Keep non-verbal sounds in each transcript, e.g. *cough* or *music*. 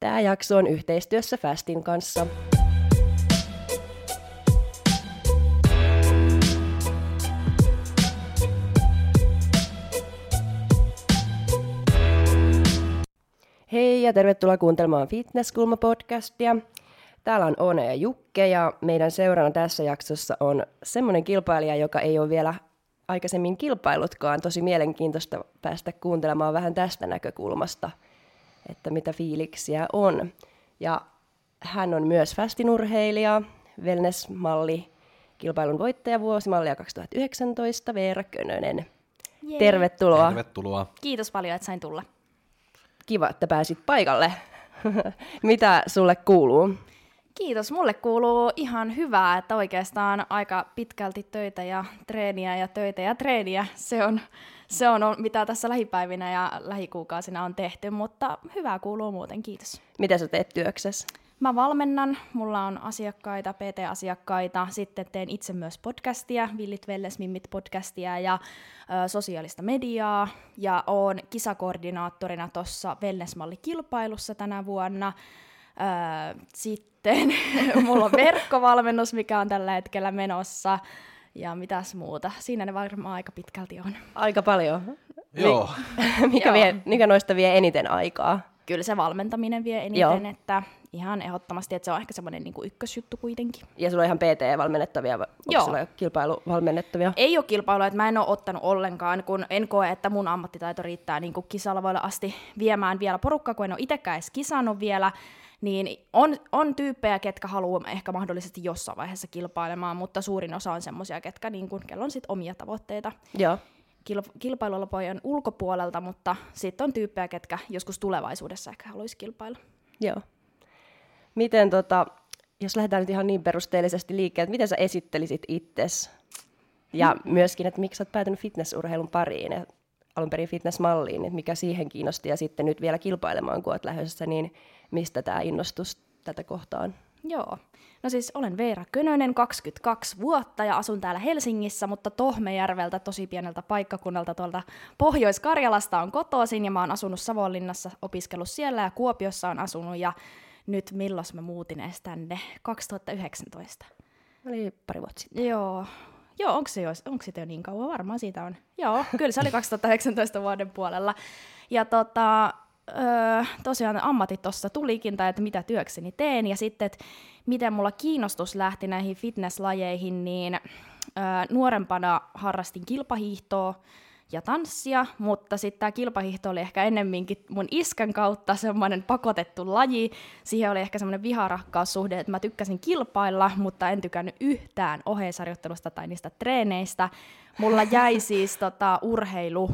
Tämä jakso on yhteistyössä Fastin kanssa. Hei ja tervetuloa kuuntelemaan Fitnesskulma-podcastia. Täällä on Oone ja Jukke ja meidän seurana tässä jaksossa on semmoinen kilpailija, joka ei ole vielä aikaisemmin kilpailutkaan. Tosi mielenkiintoista päästä kuuntelemaan vähän tästä näkökulmasta, että mitä fiiliksiä on. Ja hän on myös fastinurheilija, wellness-malli, kilpailun voittaja vuosimallia 2019, Veera Könönen. Jee. Tervetuloa. Tervetuloa. Kiitos paljon, että sain tulla. Kiva, että pääsit paikalle. *laughs* mitä sulle kuuluu? Kiitos. Mulle kuuluu ihan hyvää, että oikeastaan aika pitkälti töitä ja treeniä ja töitä ja treeniä. Se on, se on mitä tässä lähipäivinä ja lähikuukausina on tehty, mutta hyvää kuuluu muuten. Kiitos. Mitä sä teet työksessä? Mä valmennan, mulla on asiakkaita, PT-asiakkaita, sitten teen itse myös podcastia, Villit Vellesmimmit podcastia ja ö, sosiaalista mediaa, ja oon kisakoordinaattorina tuossa Wellnessmalli-kilpailussa tänä vuonna. Ö, sitten *laughs* mulla on verkkovalmennus, mikä on tällä hetkellä menossa, ja mitäs muuta. Siinä ne varmaan aika pitkälti on. Aika paljon. Joo. *laughs* mikä, Joo. vie, mikä noista vie eniten aikaa? Kyllä se valmentaminen vie eniten, Joo. että ihan ehdottomasti, että se on ehkä semmoinen niin ykkösjuttu kuitenkin. Ja sulla on ihan PT-valmennettavia, onko Joo. sulla jo kilpailuvalmennettavia? Ei ole kilpailua, että mä en ole ottanut ollenkaan, kun en koe, että mun ammattitaito riittää niin kuin kisalavoille asti viemään vielä porukkaa, kun en ole itsekään edes kisannut vielä. Niin on, on tyyppejä, ketkä haluaa ehkä mahdollisesti jossain vaiheessa kilpailemaan, mutta suurin osa on semmoisia, ketkä niin kuin, kello on sit omia tavoitteita Joo. kil, kilpailulapojen ulkopuolelta, mutta sitten on tyyppejä, ketkä joskus tulevaisuudessa ehkä haluaisi kilpailla. Joo. Miten tota, jos lähdetään nyt ihan niin perusteellisesti liikkeelle, että miten sä esittelisit itses? Ja Mm. myöskin, että miksi sä oot päätynyt fitnessurheilun pariin ja alun perin fitnessmalliin, että mikä siihen kiinnosti ja sitten nyt vielä kilpailemaan, kun oot lähdössä, niin mistä tämä innostus tätä kohtaan? Joo. No siis olen Veera Könönen, 22 vuotta ja asun täällä Helsingissä, mutta Tohmejärveltä tosi pieneltä paikkakunnalta tuolta Pohjois-Karjalasta on kotoisin ja mä oon asunut Savonlinnassa, opiskellut siellä ja Kuopiossa on asunut ja nyt milloin mä muutin edes tänne? 2019. Oli pari vuotta sitten. Joo. Joo, onko se, jo, onko se jo niin kauan? Varmaan siitä on. Joo, kyllä se oli 2019 vuoden puolella. Ja tota, öö, tosiaan ammatit tuossa tulikin, tai että mitä työkseni teen, ja sitten, että miten mulla kiinnostus lähti näihin fitnesslajeihin, niin öö, nuorempana harrastin kilpahiihtoa ja tanssia, mutta sitten tämä kilpahiihto oli ehkä ennemminkin mun iskän kautta semmoinen pakotettu laji. Siihen oli ehkä semmoinen viharakkaussuhde, että mä tykkäsin kilpailla, mutta en tykännyt yhtään oheisarjoittelusta tai niistä treeneistä. Mulla jäi siis tota, urheilu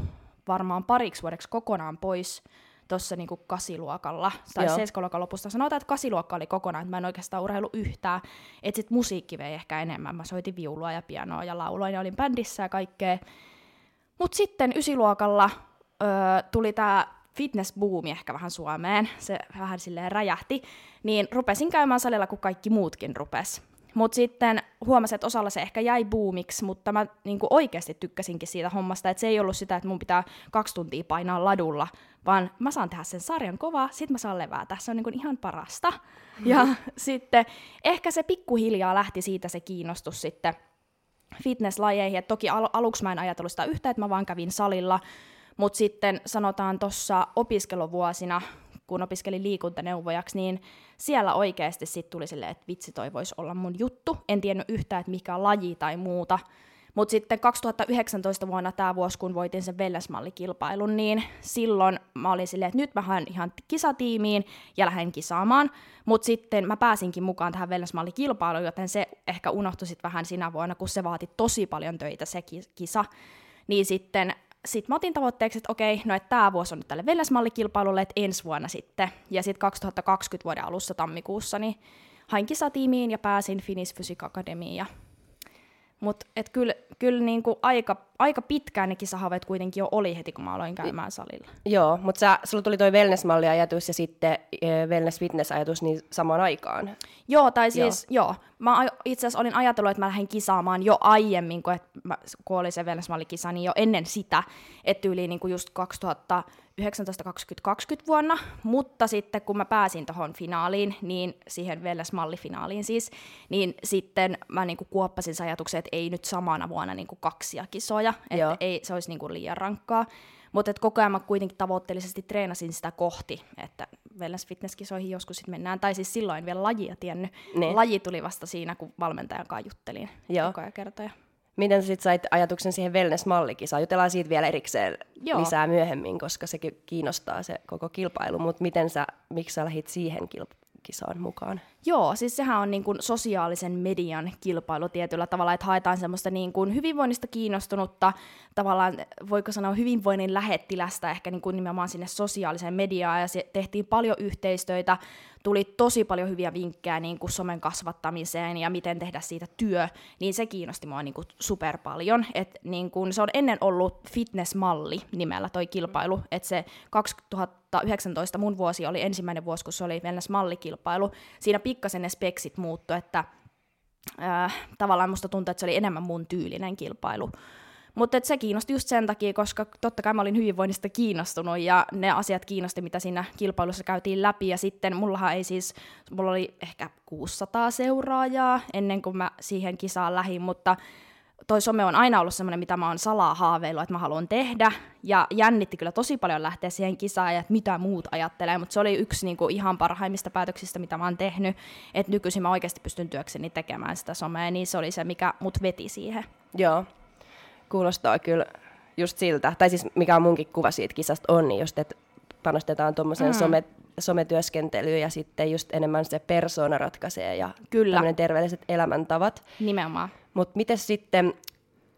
varmaan pariksi vuodeksi kokonaan pois tuossa niinku kasiluokalla, tai Joo. seiskaluokan lopusta. Sanotaan, että kasiluokka oli kokonaan, että mä en oikeastaan urheilu yhtään. Että sit musiikki vei ehkä enemmän. Mä soitin viulua ja pianoa ja lauloin ja olin bändissä ja kaikkea. Mutta sitten ysiluokalla öö, tuli tämä fitnessbuumi ehkä vähän Suomeen, se vähän silleen räjähti, niin rupesin käymään salilla, kun kaikki muutkin rupes. Mutta sitten huomasin, että osalla se ehkä jäi boomiksi, mutta mä niinku oikeasti tykkäsinkin siitä hommasta, että se ei ollut sitä, että mun pitää kaksi tuntia painaa ladulla, vaan mä saan tehdä sen sarjan kovaa, sit mä saan levätä. Se on niinku ihan parasta. Ja *laughs* sitten ehkä se pikkuhiljaa lähti siitä se kiinnostus sitten fitnesslajeihin. Et toki al- aluksi mä en ajatellut sitä yhtä, että mä vaan kävin salilla, mutta sitten sanotaan tuossa opiskeluvuosina, kun opiskelin liikuntaneuvojaksi, niin siellä oikeasti sitten tuli silleen, että vitsi toi voisi olla mun juttu. En tiennyt yhtään, että mikä laji tai muuta. Mutta sitten 2019 vuonna tämä vuosi, kun voitin sen Vellesmallikilpailun, niin silloin mä olin silleen, että nyt mä haen ihan kisatiimiin ja lähden kisaamaan. Mutta sitten mä pääsinkin mukaan tähän Vellesmallikilpailuun, joten se ehkä unohtui sitten vähän sinä vuonna, kun se vaati tosi paljon töitä se ki- kisa. Niin sitten sit mä otin tavoitteeksi, että okei, no että tämä vuosi on nyt tälle Vellesmallikilpailulle, että ensi vuonna sitten. Ja sitten 2020 vuoden alussa tammikuussa, niin hain kisatiimiin ja pääsin Finnish Physique Academyin ja mutta kyllä kyl niinku aika, aika pitkään ne kisahaaveet kuitenkin jo oli heti, kun mä aloin käymään salilla. Joo, mutta sulla tuli toi wellness-malliajatus ja sitten e, wellness-fitness-ajatus niin samaan aikaan. Joo, tai siis joo. joo. Mä itse asiassa olin ajatellut, että mä lähden kisaamaan jo aiemmin, kun, mä, kun oli se wellness-mallikisa, niin jo ennen sitä, että yli niinku just 2000 1920-20 vuonna, mutta sitten kun mä pääsin tuohon finaaliin, niin siihen Velles-mallifinaaliin siis, niin sitten mä niinku kuoppasin sen ajatuksen, että ei nyt samana vuonna niinku kaksia kisoja, että ei, se olisi niinku liian rankkaa. Mutta koko ajan mä kuitenkin tavoitteellisesti treenasin sitä kohti, että wellness fitnesskisoihin joskus sitten mennään. Tai siis silloin vielä lajia tiennyt. Niin. Laji tuli vasta siinä, kun valmentajan kanssa juttelin. Joo. Kertoja. Miten sitten sait ajatuksen siihen wellness-mallikisaan? Jutellaan siitä vielä erikseen Joo. lisää myöhemmin, koska se kiinnostaa se koko kilpailu. Mutta miten sä, miksi sä lähdit siihen kilp- kisaan mukaan? Joo, siis sehän on niin kuin sosiaalisen median kilpailu tietyllä tavalla, että haetaan semmoista niin kuin hyvinvoinnista kiinnostunutta, tavallaan voiko sanoa hyvinvoinnin lähettilästä ehkä niin kuin nimenomaan sinne sosiaaliseen mediaan, ja se tehtiin paljon yhteistöitä, tuli tosi paljon hyviä vinkkejä niin kuin somen kasvattamiseen ja miten tehdä siitä työ, niin se kiinnosti mua niin kuin super paljon. Et niin kuin se on ennen ollut fitnessmalli nimellä toi kilpailu, että se 2019 mun vuosi oli ensimmäinen vuosi, kun se oli wellness-mallikilpailu. Siinä pikkasen ne speksit muuttu, että äh, tavallaan musta tuntuu, että se oli enemmän mun tyylinen kilpailu. Mutta se kiinnosti just sen takia, koska totta kai mä olin hyvinvoinnista kiinnostunut ja ne asiat kiinnosti, mitä siinä kilpailussa käytiin läpi. Ja sitten mullahan ei siis, mulla oli ehkä 600 seuraajaa ennen kuin mä siihen kisaan lähin, mutta toi some on aina ollut semmoinen, mitä mä oon salaa haaveillut, että mä haluan tehdä. Ja jännitti kyllä tosi paljon lähteä siihen kisaan ja että mitä muut ajattelee, mutta se oli yksi niinku ihan parhaimmista päätöksistä, mitä mä oon tehnyt. Että nykyisin mä oikeasti pystyn työkseni tekemään sitä somea, niin se oli se, mikä mut veti siihen. Joo, kuulostaa kyllä just siltä, tai siis mikä on munkin kuva siitä kisasta on, niin just, että panostetaan tuommoiseen mm. some, sometyöskentelyyn ja sitten just enemmän se persoona ratkaisee ja Kyllä. terveelliset elämäntavat. Nimenomaan. Mutta miten sitten,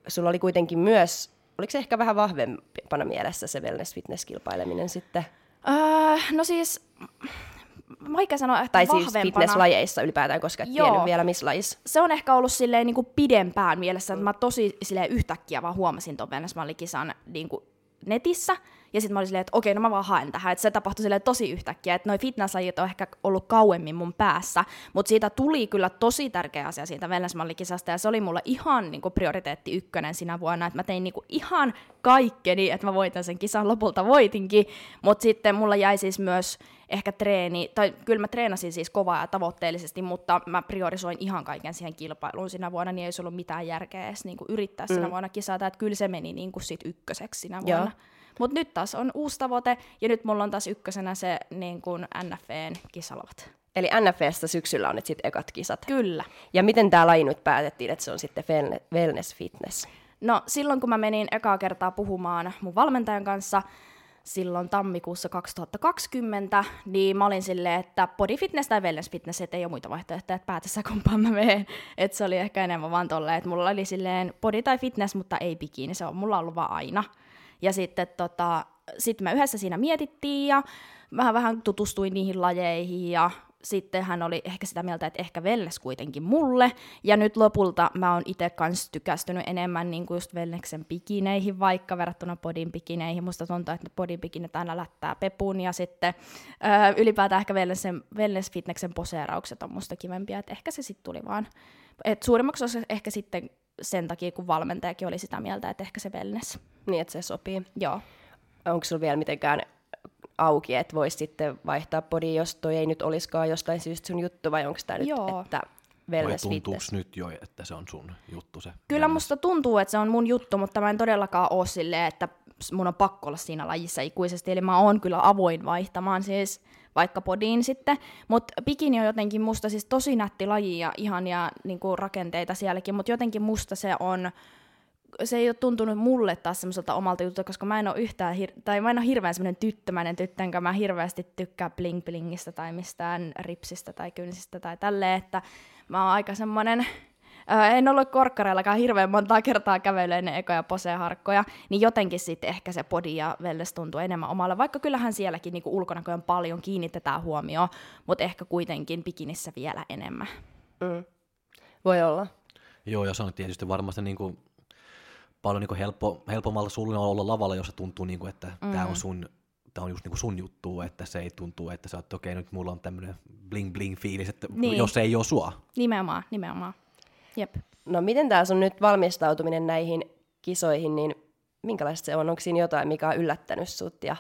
sulla oli kuitenkin myös, oliko se ehkä vähän vahvempana mielessä se wellness-fitness-kilpaileminen sitten? Öö, no siis, vaikka sanoa, että Tai siis fitnesslajeissa ylipäätään, koska et tiennyt vielä missä lajissa. Se on ehkä ollut silleen niin kuin pidempään mielessä, että mä tosi silleen yhtäkkiä vaan huomasin ton Wellness-mallikisan niin kuin netissä, ja sitten mä olin silleen, että okei, no mä vaan haen tähän. Että se tapahtui silleen tosi yhtäkkiä, että noi fitnesslajit on ehkä ollut kauemmin mun päässä, mutta siitä tuli kyllä tosi tärkeä asia siitä wellness-mallikisasta, ja se oli mulle ihan niin kuin prioriteetti ykkönen sinä vuonna, että mä tein niin kuin ihan kaikkeni, että mä voitan sen kisan, lopulta voitinkin, mutta sitten mulla jäi siis myös ehkä treeni, tai kyllä mä treenasin siis kovaa ja tavoitteellisesti, mutta mä priorisoin ihan kaiken siihen kilpailuun sinä vuonna, niin ei olisi ollut mitään järkeä edes niin kuin yrittää mm. sinä vuonna kisata, että kyllä se meni niin kuin sit ykköseksi sinä vuonna. Joo. Mutta nyt taas on uusi tavoite, ja nyt mulla on taas ykkösenä se niin kuin NFVn kisalovat. Eli NFVssä syksyllä on nyt sitten ekat kisat. Kyllä. Ja miten tämä laji nyt päätettiin, että se on sitten wellness fitness? No silloin kun mä menin ekaa kertaa puhumaan mun valmentajan kanssa, silloin tammikuussa 2020, niin mä olin silleen, että body fitness tai wellness fitness, että ei ole muita vaihtoehtoja, että päätössä kumpaan mä menen. *laughs* Että se oli ehkä enemmän vaan tolleen, että mulla oli silleen body tai fitness, mutta ei bikini, se on mulla ollut vaan aina. Ja sitten tota, sit me yhdessä siinä mietittiin ja vähän vähän tutustuin niihin lajeihin ja sitten hän oli ehkä sitä mieltä, että ehkä wellness kuitenkin mulle. Ja nyt lopulta mä oon itse kanssa tykästynyt enemmän niin kuin just wellnessen pikineihin vaikka verrattuna podin pikineihin. Musta tuntuu, että podin pikinet aina lättää pepun ja sitten öö, ylipäätään ehkä wellnessen, wellness fitnessen poseeraukset on musta kivempia. Että ehkä se sitten tuli vaan. Et suurimmaksi osa ehkä sitten sen takia, kun valmentajakin oli sitä mieltä, että ehkä se wellness. Niin, että se sopii. Joo. Onko sulla vielä mitenkään auki, että voisi sitten vaihtaa podi, jos toi ei nyt olisikaan jostain syystä sun juttu, vai onko tämä nyt, että wellness Vai tuntuuko nyt jo, että se on sun juttu se? Kyllä wellness. musta tuntuu, että se on mun juttu, mutta mä en todellakaan ole silleen, että mun on pakko olla siinä lajissa ikuisesti, eli mä oon kyllä avoin vaihtamaan siis vaikka podiin sitten, mutta bikini on jotenkin musta siis tosi nätti laji ja ihania niin rakenteita sielläkin, mutta jotenkin musta se on se ei ole tuntunut mulle taas semmoiselta omalta jutulta, koska mä en ole yhtään, hir- tai mä en ole hirveän semmoinen tyttömäinen tyttö, enkä mä hirveästi tykkää bling blingistä tai mistään ripsistä tai kynsistä tai tälleen, että mä oon aika semmoinen, Öö, en ollut korkkareillakaan hirveän montaa kertaa kävely ennen ekoja poseharkkoja, niin jotenkin sitten ehkä se body ja wellness tuntuu enemmän omalle, vaikka kyllähän sielläkin niinku ulkonäköön paljon kiinnitetään huomioon, mutta ehkä kuitenkin bikinissä vielä enemmän. Mm. Voi olla. Joo, ja se on tietysti varmasti niin kuin paljon niin helppo, helpommalla sulle olla lavalla, jos se tuntuu, niin kuin, että mm. tämä on sun tämä on just niinku sun juttu, että se ei tuntuu, että sä oot, okei, okay, nyt mulla on tämmöinen bling bling fiilis, että Niin. jos se ei ole sua. Nimenomaan, nimenomaan. Jep. No miten tämä sun nyt valmistautuminen näihin kisoihin, niin minkälaista se on? Onko siinä jotain, mikä on yllättänyt sut ja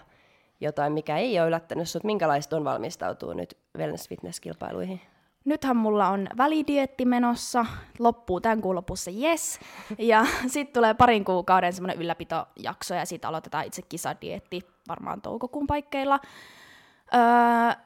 jotain, mikä ei ole yllättänyt sut? Minkälaista on valmistautua nyt wellness fitness-kilpailuihin? Nythän mulla on välidietti menossa, loppuu tämän kuun lopussa, yes. Ja *laughs* sitten tulee parin kuukauden semmoinen ylläpitojakso ja sitten aloitetaan itse kisadietti varmaan toukokuun paikkeilla. Öö,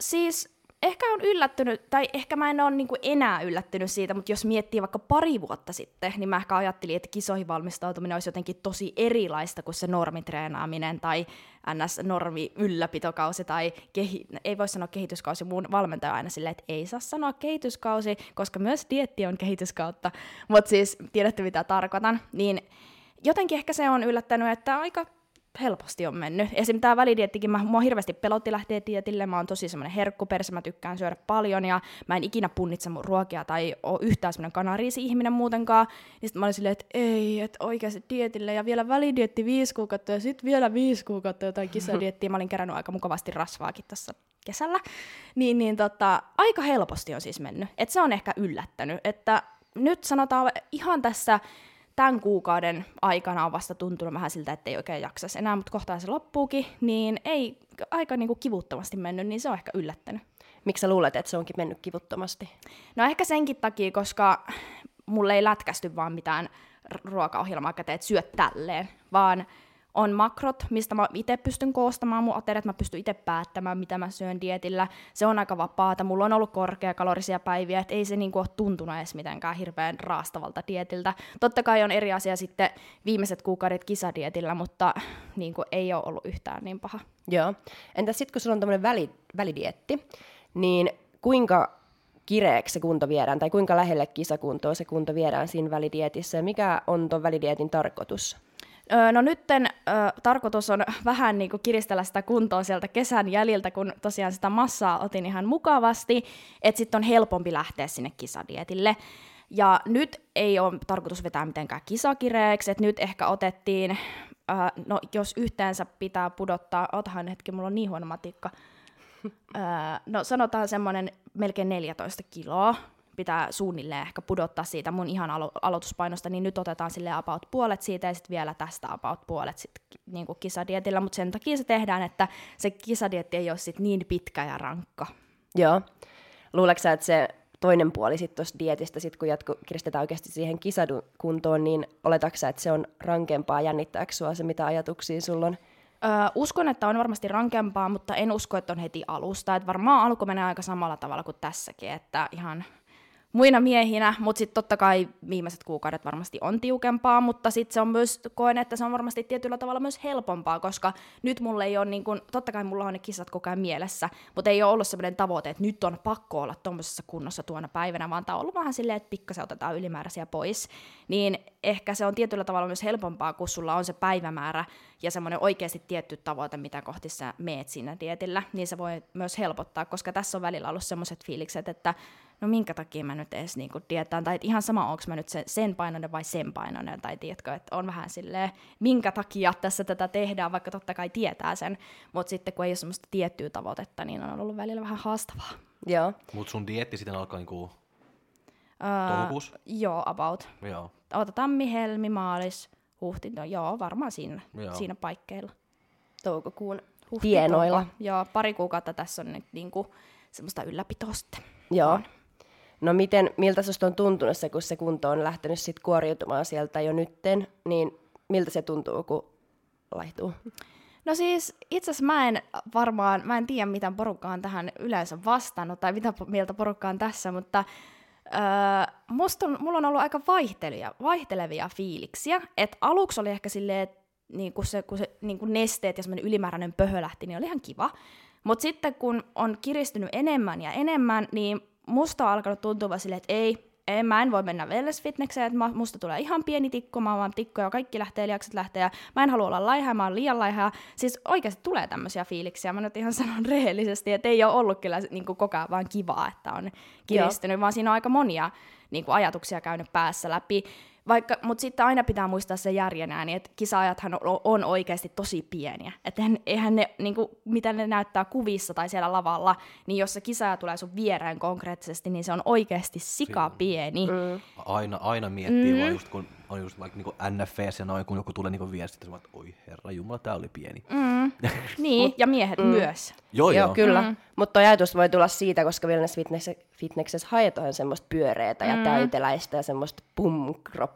siis ehkä on yllättynyt, tai ehkä mä en ole niinku enää yllättynyt siitä, mutta jos miettii vaikka pari vuotta sitten, niin mä ehkä ajattelin, että kisoihin valmistautuminen olisi jotenkin tosi erilaista kuin se normitreenaaminen tai ns-normi ylläpitokausi tai kehi- ei voi sanoa kehityskausi, mun valmentaja aina silleen, että ei saa sanoa kehityskausi, koska myös dietti on kehityskautta, mutta siis tiedätte mitä tarkoitan, niin jotenkin ehkä se on yllättänyt, että aika helposti on mennyt. Esim. tämä välidiettikin, mä, mua hirveästi pelotti lähteä dietille, mä oon tosi semmoinen herkkuperse, mä tykkään syödä paljon ja mä en ikinä punnitse mun ruokia tai oo yhtään semmoinen kanariisi-ihminen muutenkaan. Niin sit mä olin silleen, että ei, että oikeasti dietille ja vielä välidietti viisi kuukautta ja sitten vielä viisi kuukautta jotain kisadiettiä. Mä olin kerännyt aika mukavasti rasvaakin tässä kesällä. Niin, niin tota, aika helposti on siis mennyt. Et se on ehkä yllättänyt, että nyt sanotaan ihan tässä tämän kuukauden aikana on vasta tuntunut vähän siltä, että ei oikein jaksas enää, mutta kohtaan se loppuukin, niin ei aika niinku kivuttomasti mennyt, niin se on ehkä yllättänyt. Miksi sä luulet, että se onkin mennyt kivuttomasti? No ehkä senkin takia, koska mulle ei lätkästy vaan mitään ruokaohjelmaa käteen, että syöt tälleen, vaan on makrot, mistä mä itse pystyn koostamaan mun ateriat, mä pystyn itse päättämään, mitä mä syön dietillä. Se on aika vapaata, mulla on ollut korkeakalorisia päiviä, että ei se niinku ole tuntunut edes mitenkään hirveän raastavalta dietiltä. Totta kai on eri asia sitten viimeiset kuukaudet kisadietillä, mutta niinku ei ole ollut yhtään niin paha. Joo. Entäs sitten, kun sulla on tämmöinen väli, välidietti, niin kuinka kireeksi se kunto viedään, tai kuinka lähelle kisakuntoa se kunto viedään siinä välidietissä, ja mikä on tuon välidietin tarkoitus? No nytten öö, tarkoitus on *laughs* vähän niin kuin kiristellä sitä kuntoa sieltä kesän jäljiltä, kun tosiaan sitä massaa otin ihan mukavasti, että sitten on helpompi lähteä sinne kisadietille. Ja nyt ei ole tarkoitus vetää mitenkään kisakireeksi, että nyt ehkä otettiin, öö, no jos yhteensä pitää pudottaa, otahan hetki, mulla on niin huono matikka, *laughs* öö, no sanotaan semmoinen melkein 14 kiloa, pitää suunnilleen ehkä pudottaa siitä mun ihan alo- aloituspainosta, niin nyt otetaan sille about puolet siitä ja sitten vielä tästä about puolet sit, niin kuin kisadietillä, mutta sen takia se tehdään, että se kisadietti ei ole sit niin pitkä ja rankka. Joo. Luuleeko sä, että se toinen puoli sitten tuosta dietistä, sit kun jatku, kiristetään oikeasti siihen kisakuntoon, niin oletatko sä, että se on rankempaa, jännittääkö sua se, mitä ajatuksia sulla on? Öö, uskon, että on varmasti rankempaa, mutta en usko, että on heti alusta. Et varmaan alku menee aika samalla tavalla kuin tässäkin, että ihan muina miehinä, mutta sitten totta kai viimeiset kuukaudet varmasti on tiukempaa, mutta sitten se on myös, koen, että se on varmasti tietyllä tavalla myös helpompaa, koska nyt mulle ei ole, niin kun, totta kai mulla on ne kisat koko ajan mielessä, mutta ei ole ollut sellainen tavoite, että nyt on pakko olla tuommoisessa kunnossa tuona päivänä, vaan tämä on ollut vähän silleen, että pikkasen otetaan ylimääräisiä pois, niin ehkä se on tietyllä tavalla myös helpompaa, kun sulla on se päivämäärä ja semmoinen oikeasti tietty tavoite, mitä kohti sä meet siinä dietillä, niin se voi myös helpottaa, koska tässä on välillä ollut semmoiset fiilikset, että no minkä takia mä nyt edes niinku diettaan, tai ihan sama, onko mä nyt sen, sen painoinen vai sen painoinen, tai tiedätkö, että on vähän silleen, minkä takia tässä tätä tehdään, vaikka totta kai tietää sen, mutta sitten kun ei ole semmoista tiettyä tavoitetta, niin on ollut välillä vähän haastavaa. Joo. Mutta sun dietti sitten alkaa niinku Öö, toukokuussa? joo, about. Joo. Ota tammi, helmi, maalis, huhti, no joo, varmaan siinä, Joo. siinä paikkeilla. Toukokuun Huhti, tienoilla. Joo, pari kuukautta tässä on nyt niinku semmoista ylläpitoa sitten. Joo. No miten, miltä susta on tuntunut se, kun se kunto on lähtenyt sit kuoriutumaan sieltä jo nytten, niin miltä se tuntuu, kun laihtuu? No siis itse asiassa mä en varmaan, mä en tiedä mitä porukka on tähän yleensä vastannut tai mitä mieltä porukka on tässä, mutta öö, on, mulla on ollut aika vaihtelevia, vaihtelevia fiiliksiä. Et aluksi oli ehkä silleen, että niin kun se, kun se niin kun nesteet ja semmoinen ylimääräinen pöhö lähti, niin oli ihan kiva. Mutta sitten kun on kiristynyt enemmän ja enemmän, niin musta on alkanut tuntua silleen, että ei, ei, mä en voi mennä wellness fitnesseen, että musta tulee ihan pieni tikku, mä vaan tikku ja kaikki lähtee, liakset lähtee ja mä en halua olla laiha, mä oon liian laiha. Siis oikeasti tulee tämmöisiä fiiliksiä, mä nyt ihan sanon *laughs* rehellisesti, että ei ole ollut kyllä niin kuin koko ajan vaan kivaa, että on kiristynyt, vaan siinä on aika monia niin kuin ajatuksia käynyt päässä läpi. Vaikka, mutta sitten aina pitää muistaa se järjen ääni, että kisaajathan on, on oikeasti tosi pieniä. Että eihän, ne, niin kuin, mitä ne näyttää kuvissa tai siellä lavalla, niin jos se kisaaja tulee sun viereen konkreettisesti, niin se on oikeasti sika pieni. Mm. Aina, aina miettii mm. vaan just kun on just vaikka niinku NFS ja noin, kun joku tulee niinku viesti, että oi herra jumala, tää oli pieni. Mm. *laughs* niin, ja miehet mm. myös. Joo, joo. joo kyllä. Mm. Mutta ajatus voi tulla siitä, koska wellness fitnessessä haetaan semmoista pyöreitä ja mm. täyteläistä ja semmoista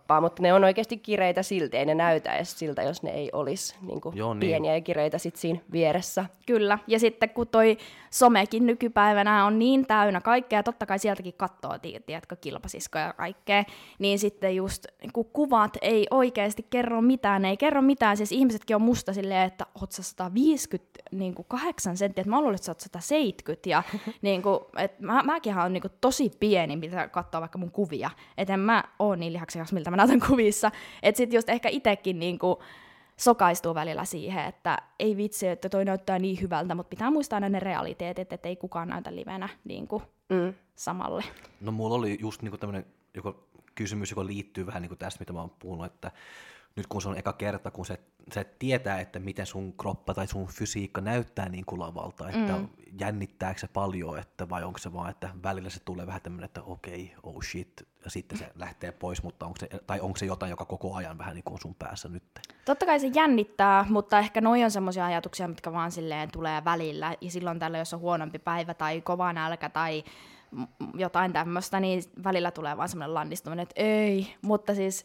pum-kroppaa, mutta ne on oikeasti kireitä silti, ei ne näytä edes siltä, jos ne ei olisi niin joo, niin. pieniä ja kireitä sit siinä vieressä. Kyllä, ja sitten kun toi somekin nykypäivänä on niin täynnä kaikkea, totta kai sieltäkin katsoo, tiedätkö, kilpasiskoja ja kaikkea, niin sitten just kun kuvat ei oikeasti kerro mitään, ne ei kerro mitään, siis ihmisetkin on musta silleen, että oot sä 158 senttiä, että mä luulen, että sä oot 170, ja *laughs* niin kuin, että mä, mäkin on niin kuin tosi pieni, mitä katsoo vaikka mun kuvia, että en mä oo niin lihaksikas, miltä mä näytän kuvissa, että sit just ehkä itekin niin kuin, sokaistuu välillä siihen, että ei vitsi, että toi näyttää niin hyvältä, mutta pitää muistaa aina ne realiteetit, että ei kukaan näytä livenä niin kuin mm. samalle. No mulla oli just niin tämmöinen joka kysymys, joka liittyy vähän niin kuin tästä, mitä mä oon puhunut, että nyt kun se on eka kerta, kun se, se tietää, että miten sun kroppa tai sun fysiikka näyttää niin kuin lavalta, että mm. jännittääkö se paljon, että vai onko se vaan, että välillä se tulee vähän tämmöinen, että okei, okay, oh shit, ja sitten se lähtee pois, mutta onko se, tai onko se jotain, joka koko ajan vähän niin kuin on sun päässä nyt? Totta kai se jännittää, mutta ehkä noi on semmoisia ajatuksia, mitkä vaan silleen tulee välillä, ja silloin tällä, jos on huonompi päivä tai kova nälkä tai jotain tämmöistä, niin välillä tulee vaan semmoinen landistuminen, että ei, mutta siis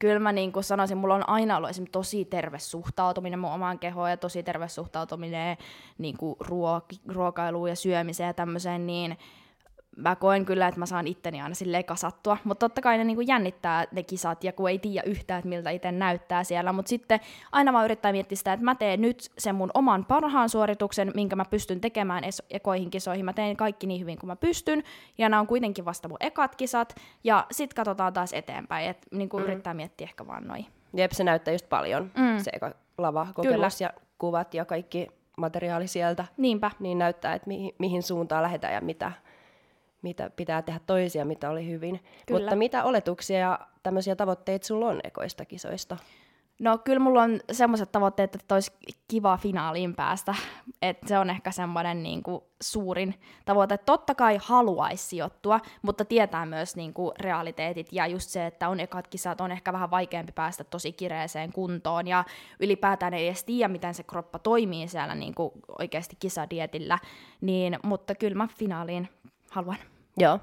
kyllä mä niin kuin sanoisin, mulla on aina ollut esimerkiksi tosi terve suhtautuminen mun omaan kehoon ja tosi terve suhtautuminen niin kuin ruok- ruokailuun ja syömiseen ja tämmöiseen, niin mä koen kyllä, että mä saan itteni aina silleen kasattua, mutta totta kai ne niinku jännittää ne kisat, ja kun ei tiedä yhtään, että miltä itse näyttää siellä, mutta sitten aina mä yrittää miettiä sitä, että mä teen nyt sen mun oman parhaan suorituksen, minkä mä pystyn tekemään ekoihin kisoihin, mä teen kaikki niin hyvin kuin mä pystyn, ja nämä on kuitenkin vasta mun ekat kisat, ja sit katsotaan taas eteenpäin, että niinku mm. yrittää miettiä ehkä vaan noin. Jep, se näyttää just paljon, mm. se eka lava kokemus ja kuvat ja kaikki materiaali sieltä. Niinpä. Niin näyttää, että mihin, mihin suuntaan lähdetään ja mitä, mitä pitää tehdä toisia, mitä oli hyvin. Kyllä. Mutta mitä oletuksia ja tämmöisiä tavoitteita sulla on ekoista kisoista? No kyllä mulla on semmoiset tavoitteet, että olisi kiva finaaliin päästä. että se on ehkä semmoinen niin kuin, suurin tavoite. Totta kai haluaisi sijoittua, mutta tietää myös niin kuin, realiteetit ja just se, että on ekat kisat, on ehkä vähän vaikeampi päästä tosi kireeseen kuntoon ja ylipäätään ei edes tiedä, miten se kroppa toimii siellä niin kuin, oikeasti kisadietillä. Niin, mutta kyllä mä finaaliin haluan. Joo.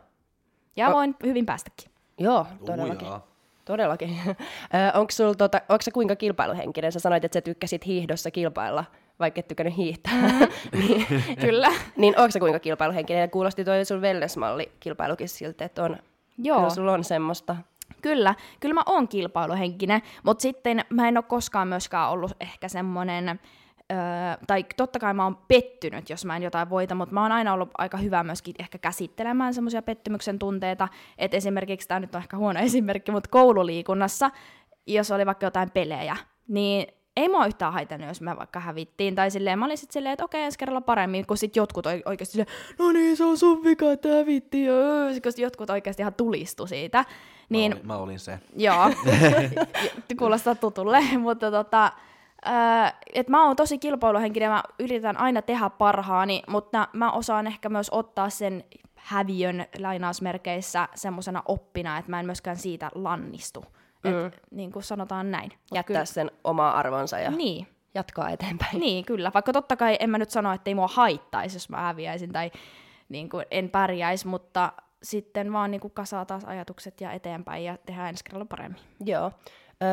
Ja o- voin hyvin päästäkin. Joo, todellakin. Ujaa. Todellakin. *laughs* onko sul, tota, onko se kuinka kilpailuhenkinen? Sä sanoit, että sä tykkäsit hiihdossa kilpailla, vaikka et tykännyt hiihtää. Mm. *laughs* *laughs* niin, Kyllä. niin onko se kuinka kilpailuhenkinen? Ja kuulosti toi sun wellness-malli kilpailukin siltä, että on, Joo. Kyllä sulla on semmoista. Kyllä, kyllä mä oon kilpailuhenkinen, mutta sitten mä en ole koskaan myöskään ollut ehkä semmoinen Öö, tai totta kai mä oon pettynyt, jos mä en jotain voita, mutta mä oon aina ollut aika hyvä myöskin ehkä käsittelemään semmoisia pettymyksen tunteita. Että esimerkiksi, tämä nyt on ehkä huono *laughs* esimerkki, mutta koululiikunnassa, jos oli vaikka jotain pelejä, niin ei mua yhtään haitannut, jos me vaikka hävittiin. Tai silleen, mä olin sitten silleen, että okei, ensi kerralla paremmin, kun sitten jotkut oikeasti silleen, no niin, se on sun vika, että hävittiin. Kun jotkut oikeasti ihan tulistu siitä. Niin, mä, olin, mä olin se. Joo, *laughs* *laughs* kuulostaa tutulle, mutta tota, Öö, että mä oon tosi kilpailuhenkinen, mä yritän aina tehdä parhaani, mutta mä osaan ehkä myös ottaa sen häviön lainausmerkeissä semmoisena oppina, että mä en myöskään siitä lannistu. Mm. Et, niin kuin sanotaan näin. Jättää kyllä, sen omaa arvonsa ja niin. jatkaa eteenpäin. Niin, kyllä. Vaikka totta kai en mä nyt sano, että ei mua haittaisi, jos mä häviäisin tai niin kuin en pärjäisi, mutta sitten vaan niin kuin kasaa taas ajatukset ja eteenpäin ja tehdään ensi kerralla paremmin. Joo.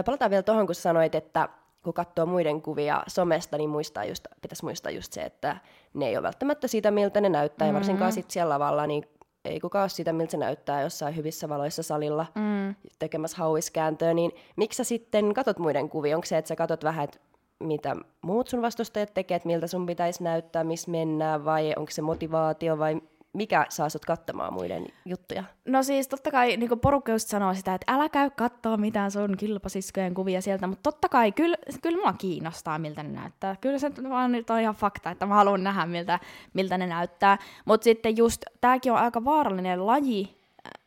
Palataan vielä tuohon, kun sanoit, että kun katsoo muiden kuvia somesta, niin muistaa just, pitäisi muistaa just se, että ne ei ole välttämättä siitä, miltä ne näyttää, mm-hmm. ja varsinkaan sit siellä lavalla, niin ei kukaan ole sitä, miltä se näyttää jossain hyvissä valoissa salilla mm. tekemässä hauiskääntöä, niin miksi sä sitten katot muiden kuvia? Onko se, että sä katot vähän, että mitä muut sun vastustajat tekee, että miltä sun pitäisi näyttää, missä mennään, vai onko se motivaatio, vai mikä saa sut katsomaan muiden juttuja? No siis totta kai niin porukka just sanoo sitä, että älä käy katsoa mitään sun kilpasiskojen kuvia sieltä, mutta totta kai kyllä, kyllä mua kiinnostaa, miltä ne näyttää. Kyllä se vaan nyt on ihan fakta, että mä haluan nähdä, miltä, miltä ne näyttää. Mutta sitten just, tääkin on aika vaarallinen laji,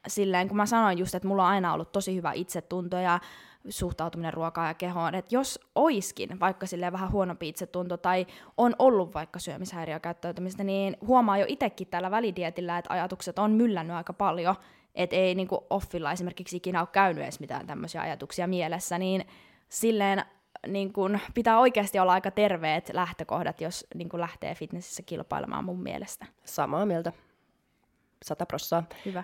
silleen, kun mä sanoin just, että mulla on aina ollut tosi hyvä itsetunto ja suhtautuminen ruokaan ja kehoon, että jos oiskin vaikka sille vähän huonompi itsetunto tai on ollut vaikka syömishäiriökäyttäytymistä, niin huomaa jo itsekin tällä välidietillä, että ajatukset on myllännyt aika paljon, että ei niin offilla esimerkiksi ikinä ole käynyt edes mitään tämmöisiä ajatuksia mielessä, niin silleen niin kun, pitää oikeasti olla aika terveet lähtökohdat, jos niin kun lähtee fitnessissä kilpailemaan mun mielestä. Samaa mieltä. Sata prossaa. Hyvä.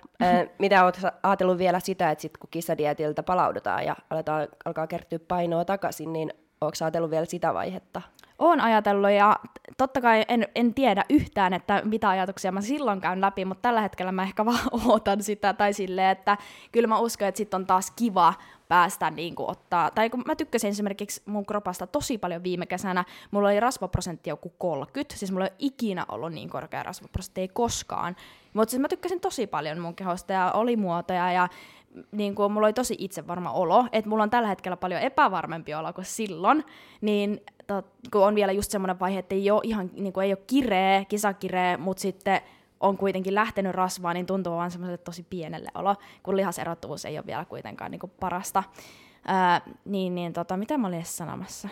mitä olet ajatellut vielä sitä, että sit kun kisadietiltä palaudutaan ja aletaan, alkaa kertyä painoa takaisin, niin onko ajatellut vielä sitä vaihetta? Oon ajatellut ja totta kai en, en tiedä yhtään, että mitä ajatuksia mä silloin käyn läpi, mutta tällä hetkellä mä ehkä *laughs* vaan ootan sitä tai silleen, että kyllä mä uskon, että sit on taas kiva päästä niin kuin ottaa, tai kun mä tykkäsin esimerkiksi mun kropasta tosi paljon viime kesänä, mulla oli rasvaprosentti joku 30, siis mulla ei ole ikinä ollut niin korkea rasvaprosentti, ei koskaan, mutta siis mä tykkäsin tosi paljon mun kehosta ja oli muotoja ja niin kuin mulla oli tosi itsevarma olo, että mulla on tällä hetkellä paljon epävarmempi olo kuin silloin, niin tot, kun on vielä just semmoinen vaihe, että ei ole ihan, niin kuin ei ole kireä, kisakireä, mutta sitten on kuitenkin lähtenyt rasvaan, niin tuntuu vaan semmoiselle tosi pienelle olo, kun lihaserottuvuus ei ole vielä kuitenkaan niin kuin parasta. Ää, niin, niin tota, mitä mä olin edes sanomassa?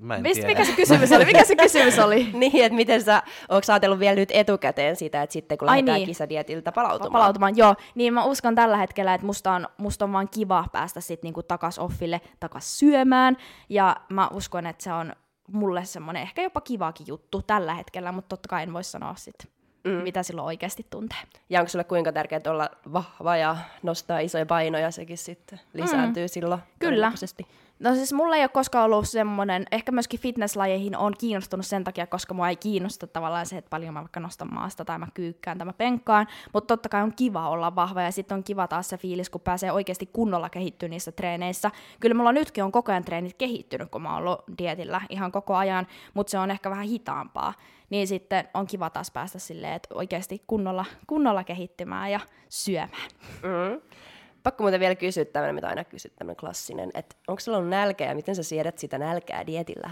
Mä en Mist, tiedä. mikä se kysymys oli? Mikä se kysymys oli? *laughs* niin, että miten sä, onko ajatellut vielä nyt etukäteen sitä, että sitten kun Ai lähdetään niin. kisadietiltä palautumaan? palautumaan. Joo, niin mä uskon tällä hetkellä, että musta on, musta on vaan kiva päästä sitten niinku takas offille, takas syömään. Ja mä uskon, että se on mulle semmoinen ehkä jopa kivakin juttu tällä hetkellä, mutta totta kai en voi sanoa sitten, mm. mitä silloin oikeasti tuntee. Ja onko sulle kuinka tärkeää olla vahva ja nostaa isoja painoja, sekin sitten lisääntyy mm. silloin Kyllä. No siis mulla ei ole koskaan ollut semmoinen, ehkä myöskin fitnesslajeihin on kiinnostunut sen takia, koska mua ei kiinnosta tavallaan se, että paljon mä vaikka nostan maasta tai mä kyykkään tai mä penkkaan, mutta totta kai on kiva olla vahva ja sitten on kiva taas se fiilis, kun pääsee oikeasti kunnolla kehittyä niissä treeneissä. Kyllä mulla nytkin on koko ajan treenit kehittynyt, kun mä oon ollut dietillä ihan koko ajan, mutta se on ehkä vähän hitaampaa. Niin sitten on kiva taas päästä silleen, että oikeasti kunnolla, kunnolla kehittymään ja syömään. Mm. Pakko muuten vielä kysyä tämmöinen, mitä aina kysyt, tämmöinen klassinen, että onko sulla ollut nälkä ja miten sä siedät sitä nälkää dietillä?